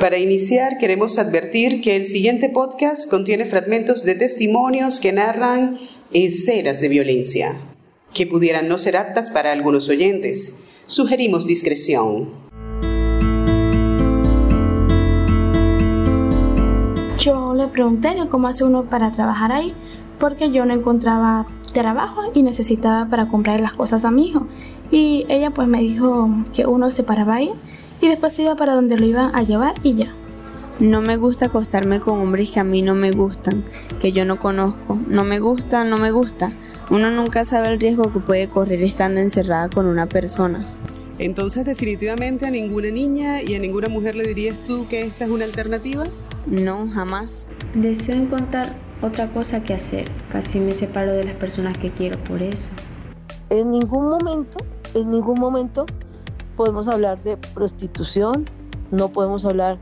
Para iniciar, queremos advertir que el siguiente podcast contiene fragmentos de testimonios que narran escenas de violencia, que pudieran no ser aptas para algunos oyentes. Sugerimos discreción. Yo le pregunté cómo hace uno para trabajar ahí, porque yo no encontraba trabajo y necesitaba para comprar las cosas a mi hijo. Y ella pues me dijo que uno se paraba ahí y después iba para donde lo iban a llevar y ya. No me gusta acostarme con hombres que a mí no me gustan, que yo no conozco. No me gusta, no me gusta. Uno nunca sabe el riesgo que puede correr estando encerrada con una persona. Entonces definitivamente a ninguna niña y a ninguna mujer le dirías tú que esta es una alternativa? No, jamás. Deseo encontrar otra cosa que hacer. Casi me separo de las personas que quiero por eso. En ningún momento, en ningún momento podemos hablar de prostitución, no podemos hablar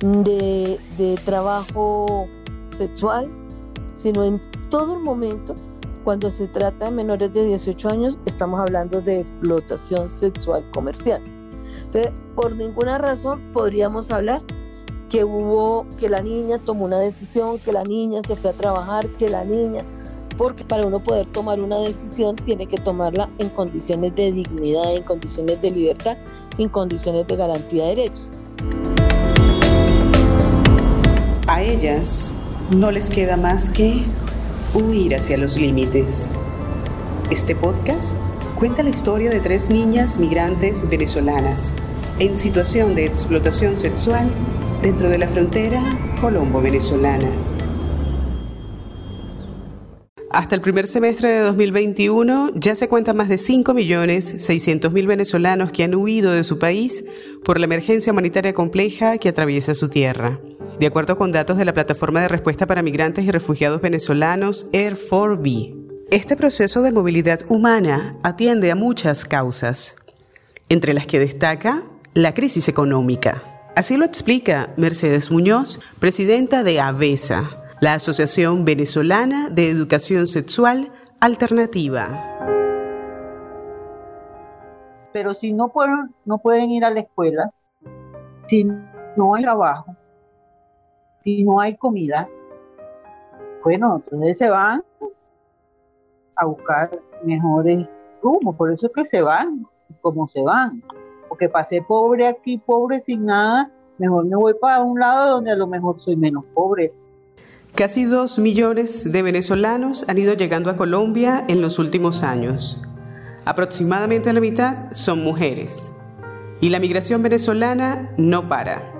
de, de trabajo sexual, sino en todo el momento, cuando se trata de menores de 18 años, estamos hablando de explotación sexual comercial. Entonces, por ninguna razón podríamos hablar que hubo, que la niña tomó una decisión, que la niña se fue a trabajar, que la niña, porque para uno poder tomar una decisión tiene que tomarla en condiciones de dignidad, en condiciones de libertad, en condiciones de garantía de derechos. A ellas no les queda más que huir hacia los límites. Este podcast cuenta la historia de tres niñas migrantes venezolanas en situación de explotación sexual dentro de la frontera colombo-venezolana. Hasta el primer semestre de 2021 ya se cuentan más de 5.600.000 venezolanos que han huido de su país por la emergencia humanitaria compleja que atraviesa su tierra. De acuerdo con datos de la Plataforma de Respuesta para Migrantes y Refugiados Venezolanos, Air4B, este proceso de movilidad humana atiende a muchas causas, entre las que destaca la crisis económica. Así lo explica Mercedes Muñoz, presidenta de AVESA, la Asociación Venezolana de Educación Sexual Alternativa. Pero si no pueden, no pueden ir a la escuela, si no hay trabajo, si no hay comida, bueno, entonces se van a buscar mejores rumos, por eso es que se van, como se van porque pasé pobre aquí, pobre sin nada, mejor me voy para un lado donde a lo mejor soy menos pobre. Casi dos millones de venezolanos han ido llegando a Colombia en los últimos años. Aproximadamente la mitad son mujeres. Y la migración venezolana no para.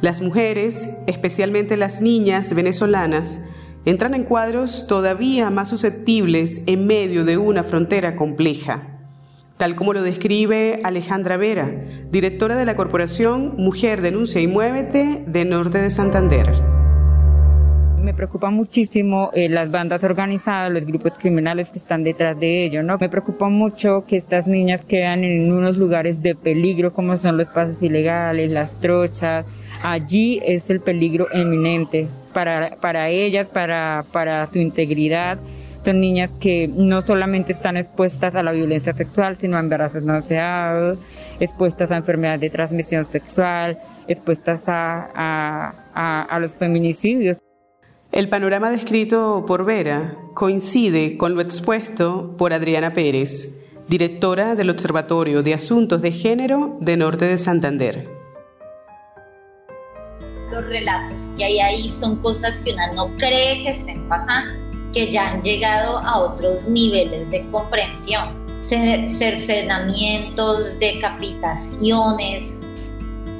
Las mujeres, especialmente las niñas venezolanas, entran en cuadros todavía más susceptibles en medio de una frontera compleja tal como lo describe Alejandra Vera, directora de la Corporación Mujer Denuncia y Muévete de Norte de Santander. Me preocupa muchísimo eh, las bandas organizadas, los grupos criminales que están detrás de ello, ¿no? Me preocupa mucho que estas niñas quedan en unos lugares de peligro como son los pasos ilegales, las trochas. Allí es el peligro eminente para, para ellas, para, para su integridad son niñas que no solamente están expuestas a la violencia sexual, sino a embarazos no deseados, expuestas a enfermedades de transmisión sexual, expuestas a, a los feminicidios. El panorama descrito por Vera coincide con lo expuesto por Adriana Pérez, directora del Observatorio de Asuntos de Género de Norte de Santander. Los relatos que hay ahí son cosas que una no cree que estén pasando que ya han llegado a otros niveles de comprensión. Cercenamientos, decapitaciones,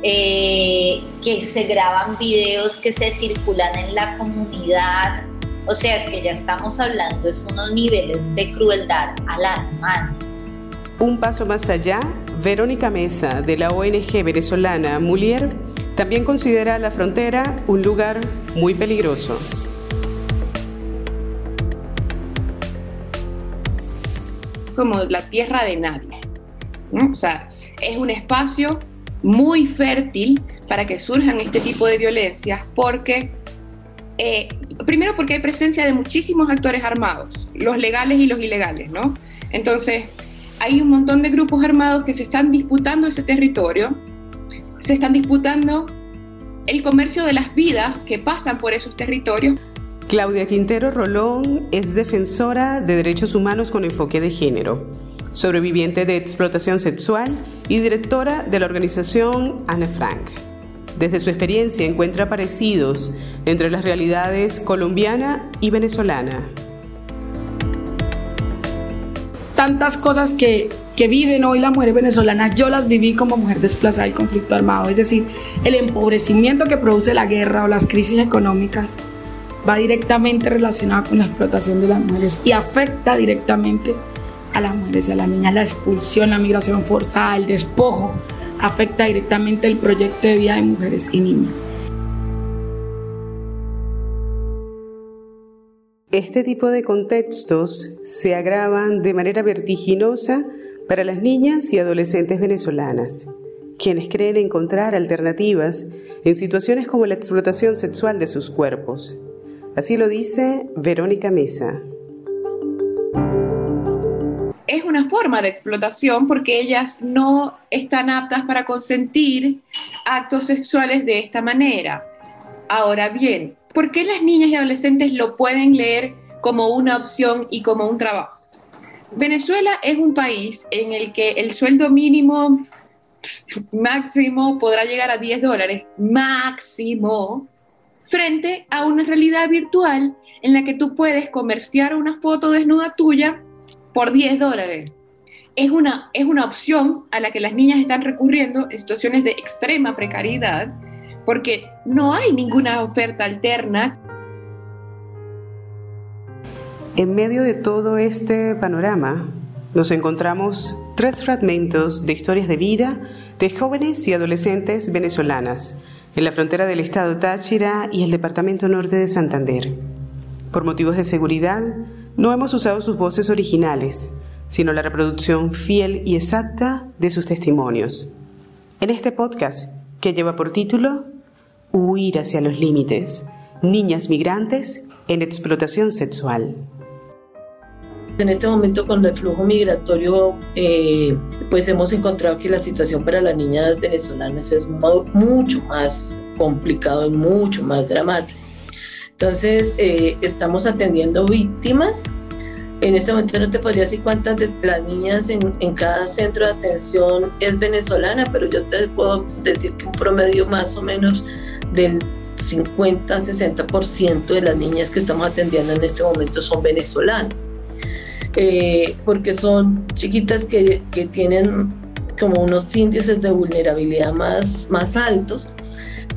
eh, que se graban videos que se circulan en la comunidad. O sea, es que ya estamos hablando de unos niveles de crueldad alarmantes. Un paso más allá, Verónica Mesa, de la ONG venezolana Mulier, también considera la frontera un lugar muy peligroso. como la tierra de nadie. O sea, es un espacio muy fértil para que surjan este tipo de violencias porque, eh, primero porque hay presencia de muchísimos actores armados, los legales y los ilegales, ¿no? Entonces, hay un montón de grupos armados que se están disputando ese territorio, se están disputando el comercio de las vidas que pasan por esos territorios. Claudia Quintero Rolón es defensora de derechos humanos con enfoque de género, sobreviviente de explotación sexual y directora de la organización Anne Frank. Desde su experiencia encuentra parecidos entre las realidades colombiana y venezolana. Tantas cosas que, que viven hoy las mujeres venezolanas, yo las viví como mujer desplazada y conflicto armado, es decir, el empobrecimiento que produce la guerra o las crisis económicas va directamente relacionado con la explotación de las mujeres y afecta directamente a las mujeres y a las niñas. La expulsión, la migración forzada, el despojo, afecta directamente el proyecto de vida de mujeres y niñas. Este tipo de contextos se agravan de manera vertiginosa para las niñas y adolescentes venezolanas, quienes creen encontrar alternativas en situaciones como la explotación sexual de sus cuerpos. Así lo dice Verónica Mesa. Forma de explotación porque ellas no están aptas para consentir actos sexuales de esta manera. Ahora bien, ¿por qué las niñas y adolescentes lo pueden leer como una opción y como un trabajo? Venezuela es un país en el que el sueldo mínimo máximo podrá llegar a 10 dólares, máximo, frente a una realidad virtual en la que tú puedes comerciar una foto desnuda tuya por 10 dólares. Es una, es una opción a la que las niñas están recurriendo en situaciones de extrema precariedad porque no hay ninguna oferta alterna. En medio de todo este panorama, nos encontramos tres fragmentos de historias de vida de jóvenes y adolescentes venezolanas en la frontera del estado Táchira y el departamento norte de Santander. Por motivos de seguridad, no hemos usado sus voces originales, sino la reproducción fiel y exacta de sus testimonios. En este podcast, que lleva por título Huir hacia los límites, niñas migrantes en explotación sexual. En este momento con el flujo migratorio, eh, pues hemos encontrado que la situación para las niñas venezolanas es mucho más complicado y mucho más dramático. Entonces, eh, estamos atendiendo víctimas. En este momento no te podría decir cuántas de las niñas en, cada centro de atención es venezolana, pero yo te puedo decir que un promedio más o menos del 50-60% de las niñas que estamos atendiendo en este momento son venezolanas. Eh, porque son chiquitas que, que, tienen como unos índices de vulnerabilidad más, más altos,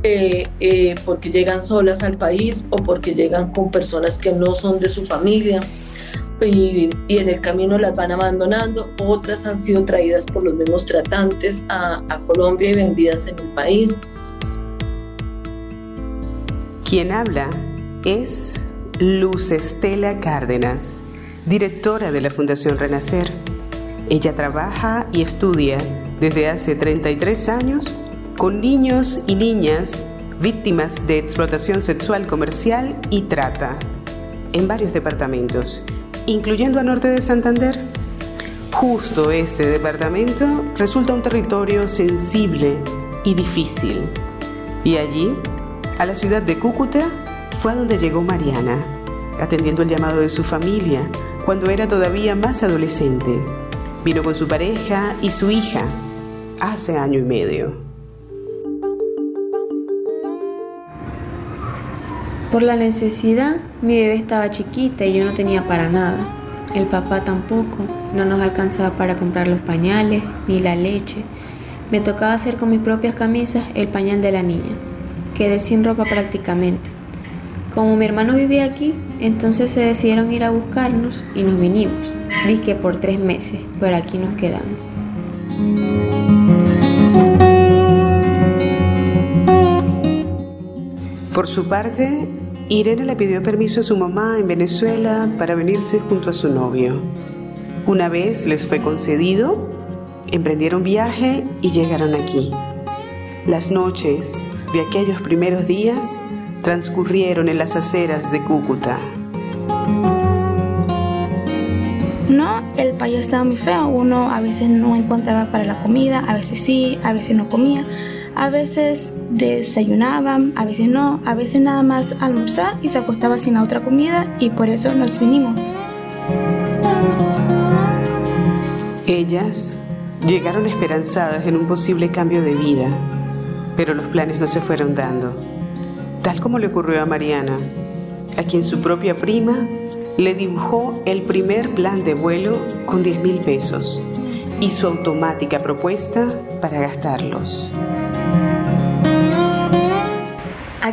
eh, eh, porque llegan solas al país o porque llegan con personas que no son de su familia. Y, en el camino las van abandonando, otras han sido traídas por los mismos tratantes a, a Colombia y vendidas en el país. Quien habla es Luz Estela Cárdenas directora de la Fundación Renacer. Ella trabaja y estudia desde hace 33 años con niños y niñas víctimas de explotación sexual comercial y trata en varios departamentos, incluyendo a Norte de Santander. Justo este departamento resulta un territorio sensible y difícil. Y allí, a la ciudad de Cúcuta, fue a donde llegó Mariana, atendiendo el llamado de su familia cuando era todavía más adolescente. Vino con su pareja y su hija hace año y medio. Por la necesidad, mi bebé estaba chiquita y yo no tenía para nada. El papá tampoco, no nos alcanzaba para comprar los pañales ni la leche. Me tocaba hacer con mis propias camisas el pañal de la niña. Quedé sin ropa prácticamente. Como mi hermano vivía aquí, entonces se decidieron ir a buscarnos y nos vinimos. Dije por tres meses, pero aquí nos quedamos. Por su parte, Irene le pidió permiso a su mamá en Venezuela para venirse junto a su novio. Una vez les fue concedido, emprendieron viaje y llegaron aquí. Las noches de aquellos primeros días transcurrieron en las aceras de Cúcuta. No, el país estaba muy feo. Uno a veces no encontraba para la comida, a veces sí, a veces no comía. A veces desayunaba, a veces no, a veces nada más almorzar y se acostaba sin la otra comida y por eso nos vinimos. Ellas llegaron esperanzadas en un posible cambio de vida, pero los planes no se fueron dando, tal como le ocurrió a Mariana, a quien su propia prima le dibujó el primer plan de vuelo con 10 mil pesos y su automática propuesta para gastarlos.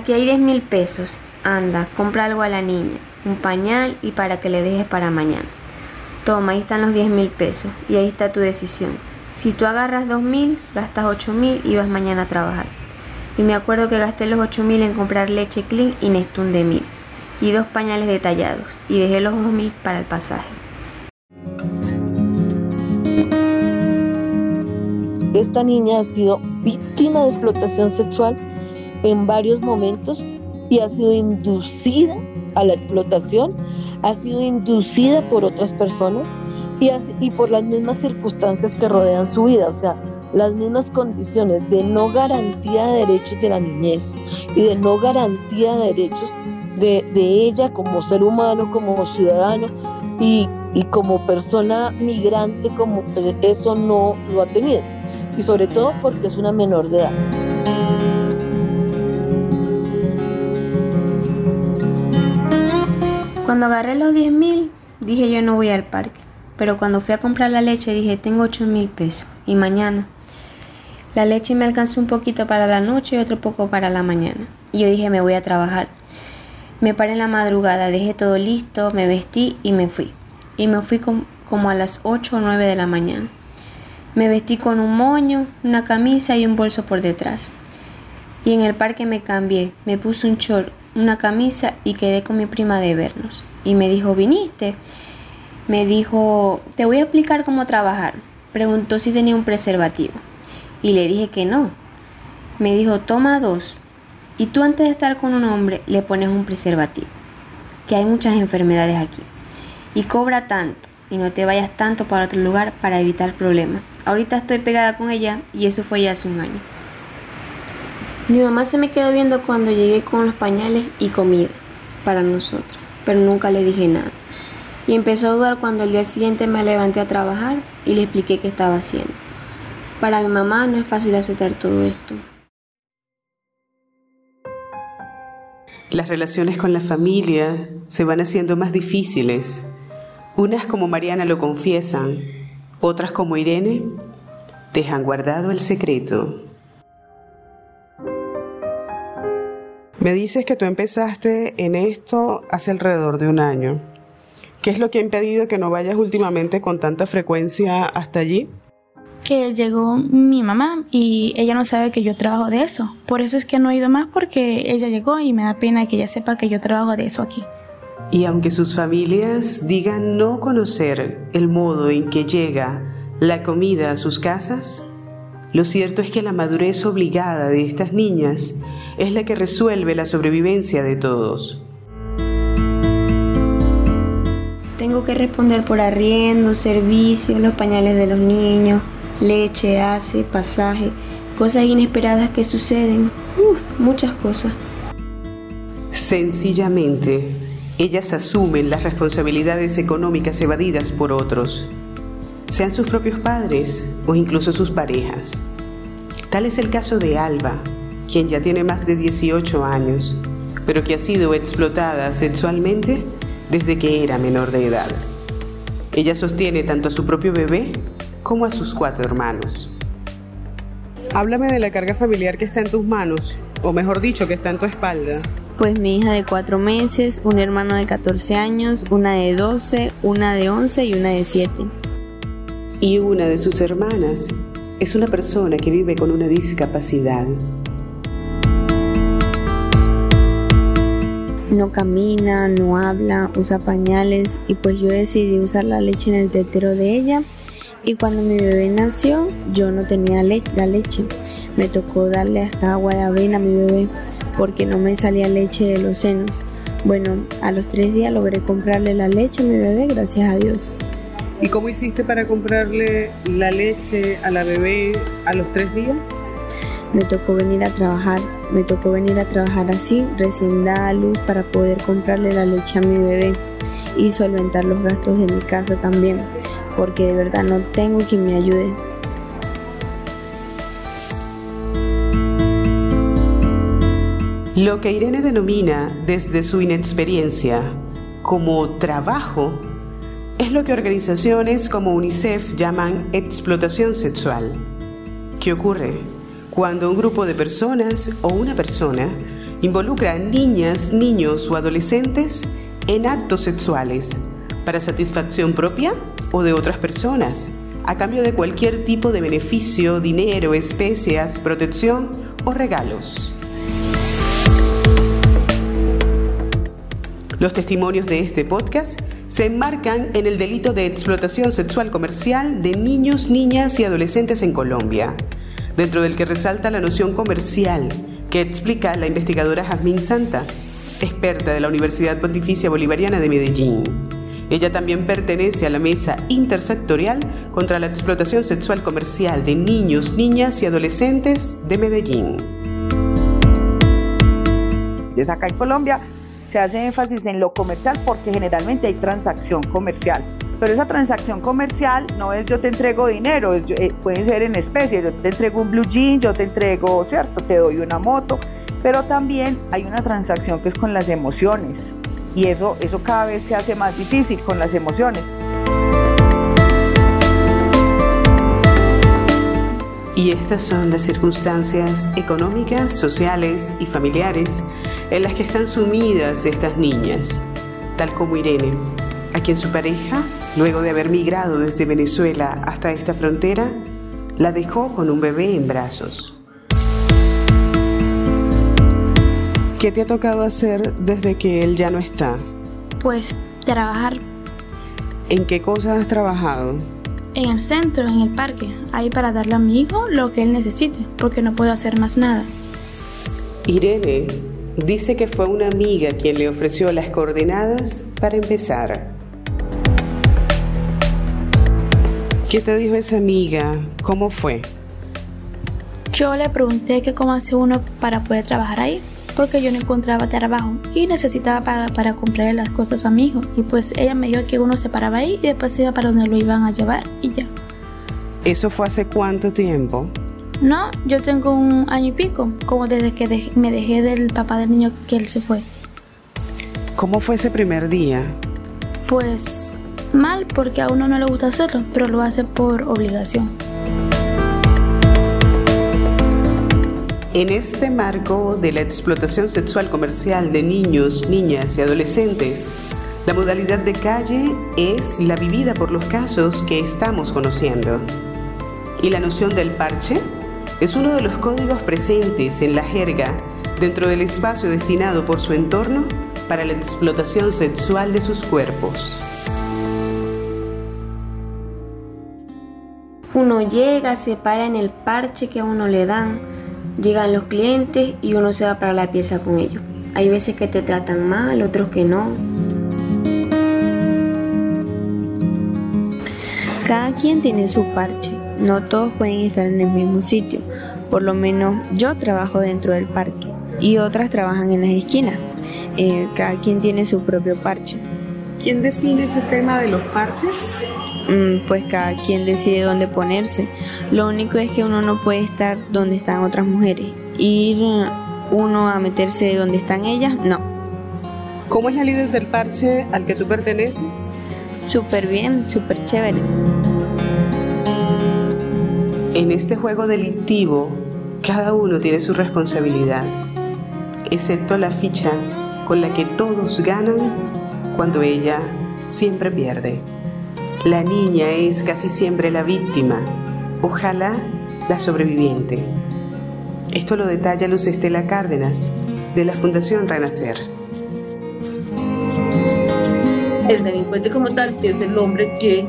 Aquí hay 10 mil pesos. Anda, compra algo a la niña, un pañal y para que le dejes para mañana. Toma, ahí están los 10 mil pesos y ahí está tu decisión. Si tú agarras 2 mil, gastas 8 mil y vas mañana a trabajar. Y me acuerdo que gasté los 8 mil en comprar leche clean y Nestun de mil y dos pañales detallados y dejé los 2 mil para el pasaje. Esta niña ha sido víctima de explotación sexual en varios momentos y ha sido inducida a la explotación, ha sido inducida por otras personas y, y por las mismas circunstancias que rodean su vida, o sea, las mismas condiciones de no garantía de derechos de la niñez y de no garantía de derechos de, ella como ser humano, como ciudadano y, y como persona migrante, como eso no lo ha tenido. Y sobre todo porque es una menor de edad. Cuando agarré los 10 mil, dije yo no voy al parque. Pero cuando fui a comprar la leche dije tengo 8 mil pesos. Y mañana. La leche me alcanzó un poquito para la noche y otro poco para la mañana. Y yo dije me voy a trabajar. Me paré en la madrugada, dejé todo listo, me vestí y me fui. Y me fui como a las 8 o 9 de la mañana. Me vestí con un moño, una camisa y un bolso por detrás. Y en el parque me cambié, me puse un chor, una camisa y quedé con mi prima de vernos. Y me dijo, ¿viniste? Me dijo, te voy a explicar cómo trabajar. Preguntó si tenía un preservativo. Y le dije que no. Me dijo, toma dos. Y tú antes de estar con un hombre le pones un preservativo. Que hay muchas enfermedades aquí. Y cobra tanto. Y no te vayas tanto para otro lugar para evitar problemas. Ahorita estoy pegada con ella y eso fue ya hace un año. Mi mamá se me quedó viendo cuando llegué con los pañales y comida para nosotros, pero nunca le dije nada. Y empezó a dudar cuando el día siguiente me levanté a trabajar y le expliqué qué estaba haciendo. Para mi mamá no es fácil aceptar todo esto. Las relaciones con la familia se van haciendo más difíciles. Unas como Mariana lo confiesan, otras como Irene dejan guardado el secreto. Me dices que tú empezaste en esto hace alrededor de un año. ¿Qué es lo que ha impedido que no vayas últimamente con tanta frecuencia hasta allí? Que llegó mi mamá y ella no sabe que yo trabajo de eso. Por eso es que no he ido más porque ella llegó y me da pena que ella sepa que yo trabajo de eso aquí. Y aunque sus familias digan no conocer el modo en que llega la comida a sus casas, lo cierto es que la madurez obligada de estas niñas es la que resuelve la sobrevivencia de todos. Tengo que responder por arriendo, servicios, los pañales de los niños, leche, hace, pasaje, cosas inesperadas que suceden. Uf, muchas cosas. Sencillamente, ellas asumen las responsabilidades económicas evadidas por otros, sean sus propios padres o incluso sus parejas. Tal es el caso de Alba, quien ya tiene más de 18 años, pero que ha sido explotada sexualmente desde que era menor de edad. Ella sostiene tanto a su propio bebé como a sus cuatro hermanos. Háblame de la carga familiar que está en tus manos, o mejor dicho, que está en tu espalda. Pues mi hija de cuatro meses, un hermano de 14 años, una de 12, una de 11 y una de 7. Y una de sus hermanas es una persona que vive con una discapacidad. No camina, no habla, usa pañales y pues yo decidí usar la leche en el tetero de ella y cuando mi bebé nació yo no tenía la leche. Me tocó darle hasta agua de avena a mi bebé porque no me salía leche de los senos. Bueno, a los tres días logré comprarle la leche a mi bebé, gracias a Dios. ¿Y cómo hiciste para comprarle la leche a la bebé a los tres días? Me tocó venir a trabajar, me tocó venir a trabajar así, recién dada luz para poder comprarle la leche a mi bebé y solventar los gastos de mi casa también, porque de verdad no tengo quien me ayude. Lo que Irene denomina desde su inexperiencia como trabajo es lo que organizaciones como UNICEF llaman explotación sexual. ¿Qué ocurre? Cuando un grupo de personas o una persona involucra a niñas, niños o adolescentes en actos sexuales para satisfacción propia o de otras personas, a cambio de cualquier tipo de beneficio, dinero, especias, protección o regalos. Los testimonios de este podcast se enmarcan en el delito de explotación sexual comercial de niños, niñas y adolescentes en Colombia, dentro del que resalta la noción comercial que explica la investigadora Jazmín Santa, experta de la Universidad Pontificia Bolivariana de Medellín. Ella también pertenece a la Mesa Intersectorial contra la Explotación Sexual Comercial de Niños, Niñas y Adolescentes de Medellín. Desde acá en Colombia se hace énfasis en lo comercial porque generalmente hay transacción comercial. Pero esa transacción comercial no es yo te entrego dinero, eh, puede ser en especie, yo te entrego un blue jean, yo te entrego, ¿cierto? Te doy una moto, pero también hay una transacción que es con las emociones y eso, eso cada vez se hace más difícil con las emociones. Y estas son las circunstancias económicas, sociales y familiares en las que están sumidas estas niñas, tal como Irene, a quien su pareja, luego de haber migrado desde Venezuela hasta esta frontera, la dejó con un bebé en brazos. ¿Qué te ha tocado hacer desde que él ya no está? Pues trabajar. ¿En qué cosas has trabajado? En el centro, en el parque, ahí para darle a mi hijo lo que él necesite, porque no puedo hacer más nada. Irene dice que fue una amiga quien le ofreció las coordenadas para empezar. ¿Qué te dijo esa amiga? ¿Cómo fue? Yo le pregunté que cómo hace uno para poder trabajar ahí, porque yo no encontraba trabajo y necesitaba para, para comprarle las cosas a mi hijo. Y pues ella me dijo que uno se paraba ahí y después iba para donde lo iban a llevar y ya. ¿Eso fue hace cuánto tiempo? No, yo tengo un año y pico, como desde que me dejé del papá del niño que él se fue. ¿Cómo fue ese primer día? Pues mal, porque a uno no le gusta hacerlo, pero lo hace por obligación. En este marco de la explotación sexual comercial de niños, niñas y adolescentes, la modalidad de calle es la vivida por los casos que estamos conociendo. ¿Y la noción del parche? es uno de los códigos presentes en la jerga dentro del espacio destinado por su entorno para la explotación sexual de sus cuerpos. Llega, se para en el parche que a uno le dan, llegan los clientes y uno se va para la pieza con ellos. Hay veces que te tratan mal, otros que no. Cada quien tiene su parche no todos pueden estar en el mismo sitio. Por lo menos yo trabajo dentro del parque y otras trabajan en las esquinas. Eh, cada quien tiene su propio parche. ¿Quién define ese tema de los parches? Mm, pues cada quien decide dónde ponerse. Lo único es que uno no puede estar donde están otras mujeres. Ir eh, uno a meterse donde están ellas, no. ¿Cómo es la líder del parche al que tú perteneces? Súper bien, súper chévere. En este juego delictivo, cada uno tiene su responsabilidad, excepto la ficha con la que todos ganan cuando ella siempre pierde. La niña es casi siempre la víctima, ojalá la sobreviviente. Esto lo detalla Luz Estela Cárdenas, de la Fundación Renacer. El delincuente como tal es el hombre que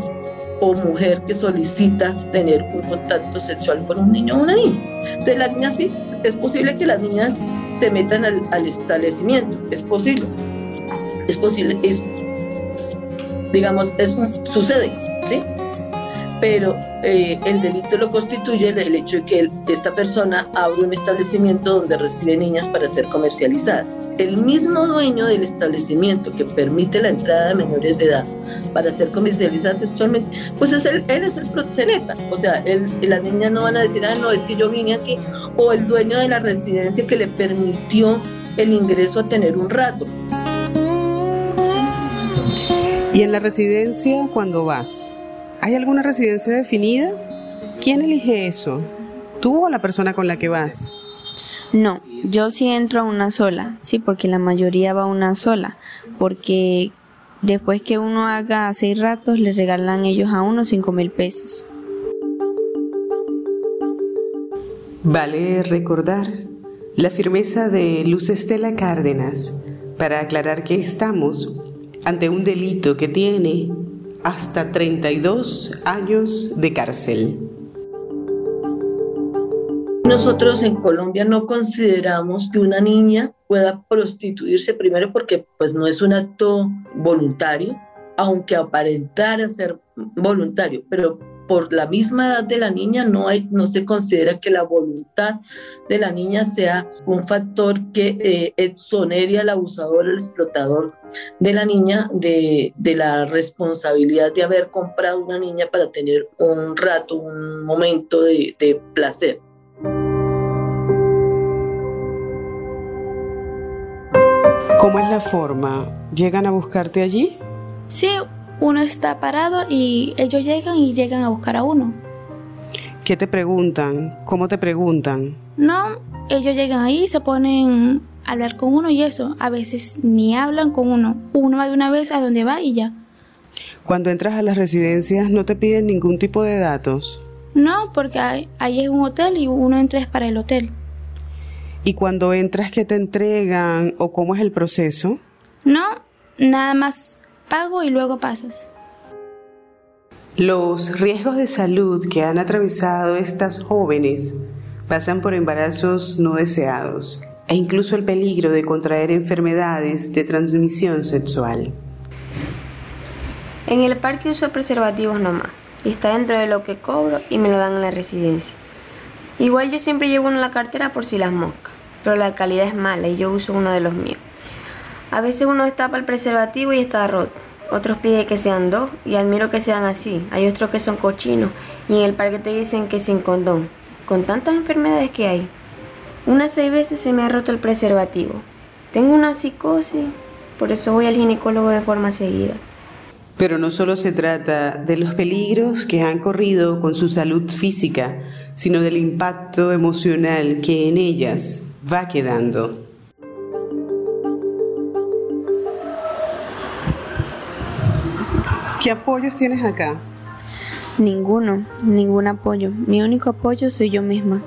o mujer que solicita tener un contacto sexual con un niño o una niña. Entonces la niña sí, es posible que las niñas se metan al, establecimiento, es posible, es posible, es, digamos, es, sucede, ¿sí? pero eh, el delito lo constituye el hecho de que esta persona abre un establecimiento donde recibe niñas para ser comercializadas. El mismo dueño del establecimiento que permite la entrada de menores de edad para ser comercializadas sexualmente, pues es él es el proxeneta. O sea, él, las niñas no van a decir, ah, no, es que yo vine aquí, o el dueño de la residencia que le permitió el ingreso a tener un rato. ¿Y en la residencia cuando vas? ¿Hay alguna residencia definida? ¿Quién elige eso? ¿Tú o la persona con la que vas? No, yo sí entro a una sola, sí, porque la mayoría va a una sola, porque después que uno haga seis ratos le regalan ellos a uno cinco mil pesos. Vale recordar la firmeza de Luz Estela Cárdenas para aclarar que estamos ante un delito que tiene hasta 32 años de cárcel. Nosotros en Colombia no consideramos que una niña pueda prostituirse primero porque pues no es un acto voluntario, aunque aparentara ser voluntario, pero por la misma edad de la niña no, hay, no se considera que la voluntad de la niña sea un factor que eh, exonere al abusador, al explotador de la niña de, la responsabilidad de haber comprado una niña para tener un rato, un momento de, de placer. ¿Cómo es la forma? ¿Llegan a buscarte allí? Sí, uno está parado y ellos llegan y llegan a buscar a uno. ¿Qué te preguntan? ¿Cómo te preguntan? No, ellos llegan ahí, se ponen a hablar con uno y eso. A veces ni hablan con uno. Uno va de una vez a donde va y ya. Cuando entras a las residencias no te piden ningún tipo de datos. No, porque ahí, ahí es un hotel y uno entra es para el hotel. ¿Y cuando entras qué te entregan o cómo es el proceso? No, nada más pago y luego pasas. Los riesgos de salud que han atravesado estas jóvenes pasan por embarazos no deseados e incluso el peligro de contraer enfermedades de transmisión sexual. En el parque uso preservativos nomás y está dentro de lo que cobro y me lo dan en la residencia. Igual yo siempre llevo uno en la cartera por si las moscas, pero la calidad es mala y yo uso uno de los míos. A veces uno destapa el preservativo y está roto. Otros piden que sean dos y admiro que sean así. Hay otros que son cochinos y en el parque te dicen que sin condón. Con tantas enfermedades que hay. Unas seis veces se me ha roto el preservativo. Tengo una psicosis, por eso voy al ginecólogo de forma seguida. Pero no solo se trata de los peligros que han corrido con su salud física, sino del impacto emocional que en ellas va quedando. ¿Qué apoyos tienes acá? Ninguno, ningún apoyo. Mi único apoyo soy yo misma.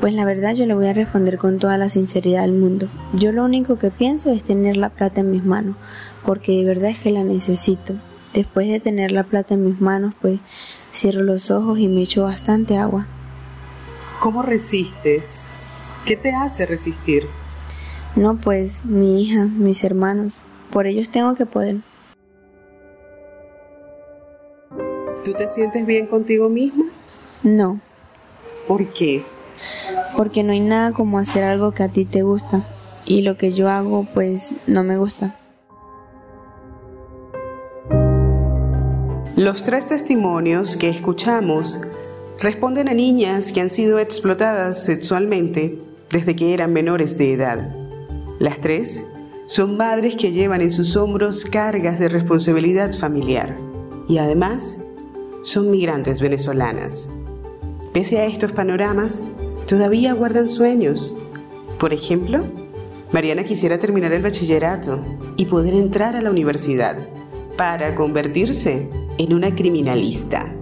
Pues la verdad yo le voy a responder con toda la sinceridad del mundo. Yo lo único que pienso es tener la plata en mis manos, porque de verdad es que la necesito. Después de tener la plata en mis manos, pues cierro los ojos y me echo bastante agua. ¿Cómo resistes? ¿Qué te hace resistir? No, pues mi hija, mis hermanos. Por ellos tengo que poder. ¿Tú te sientes bien contigo misma? No. ¿Por qué? Porque no hay nada como hacer algo que a ti te gusta y lo que yo hago pues no me gusta. Los tres testimonios que escuchamos responden a niñas que han sido explotadas sexualmente desde que eran menores de edad. Las tres son madres que llevan en sus hombros cargas de responsabilidad familiar y además son migrantes venezolanas. Pese a estos panoramas, todavía guardan sueños. Por ejemplo, Mariana quisiera terminar el bachillerato y poder entrar a la universidad para convertirse en una criminalista.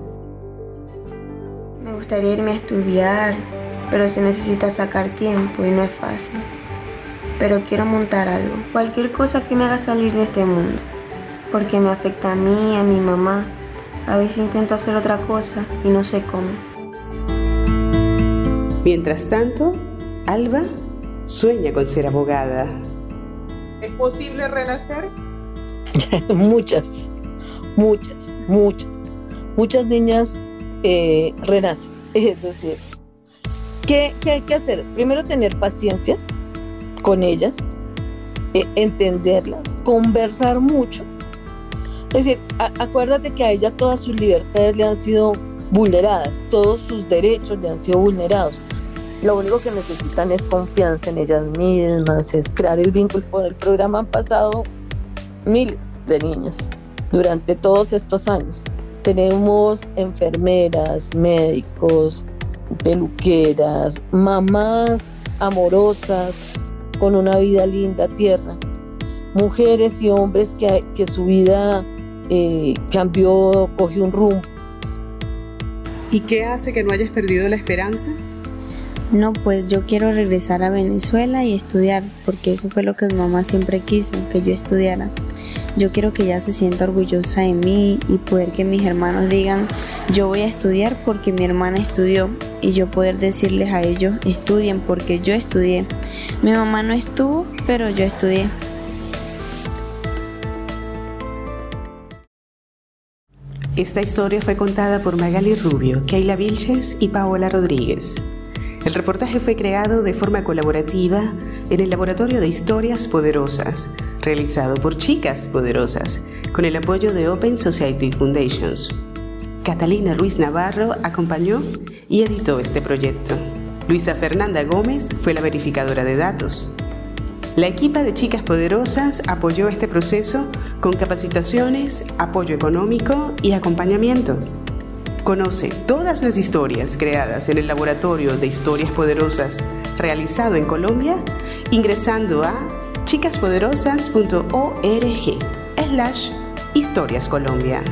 Me gustaría irme a estudiar, pero se necesita sacar tiempo y no es fácil. Pero quiero montar algo, cualquier cosa que me haga salir de este mundo, porque me afecta a mí, a mi mamá a veces intento hacer otra cosa y no sé cómo. Mientras tanto, Alba sueña con ser abogada. ¿Es posible renacer? muchas, muchas, muchas. muchas niñas eh, renacen. Es decir, ¿qué, hay que hacer? Primero tener paciencia con ellas, eh, entenderlas, conversar mucho. Es decir, acuérdate que a ella todas sus libertades le han sido vulneradas, todos sus derechos le han sido vulnerados. Lo único que necesitan es confianza en ellas mismas, es crear el vínculo. Por el programa han pasado miles de niños durante todos estos años. Tenemos enfermeras, médicos, peluqueras, mamás amorosas, con una vida linda, tierna, mujeres y hombres que, que su vida eh, cambió, cogió un rumbo. ¿Y qué hace que no hayas perdido la esperanza? No, pues yo quiero regresar a Venezuela y estudiar, porque eso fue lo que mi mamá siempre quiso, que yo estudiara. Yo quiero que ella se sienta orgullosa de mí y poder que mis hermanos digan, yo voy a estudiar porque mi hermana estudió y yo poder decirles a ellos, estudien porque yo estudié. Mi mamá no estuvo, pero yo estudié. Esta historia fue contada por Magali Rubio, Keila Vilches y Paola Rodríguez. El reportaje fue creado de forma colaborativa en el Laboratorio de Historias Poderosas, realizado por Chicas Poderosas, con el apoyo de Open Society Foundations. Catalina Ruiz Navarro acompañó y editó este proyecto. Luisa Fernanda Gómez fue la verificadora de datos. La equipa de Chicas Poderosas apoyó este proceso con capacitaciones, apoyo económico y acompañamiento. Conoce todas las historias creadas en el Laboratorio de Historias Poderosas realizado en Colombia ingresando a chicaspoderosas.org slash historias Colombia.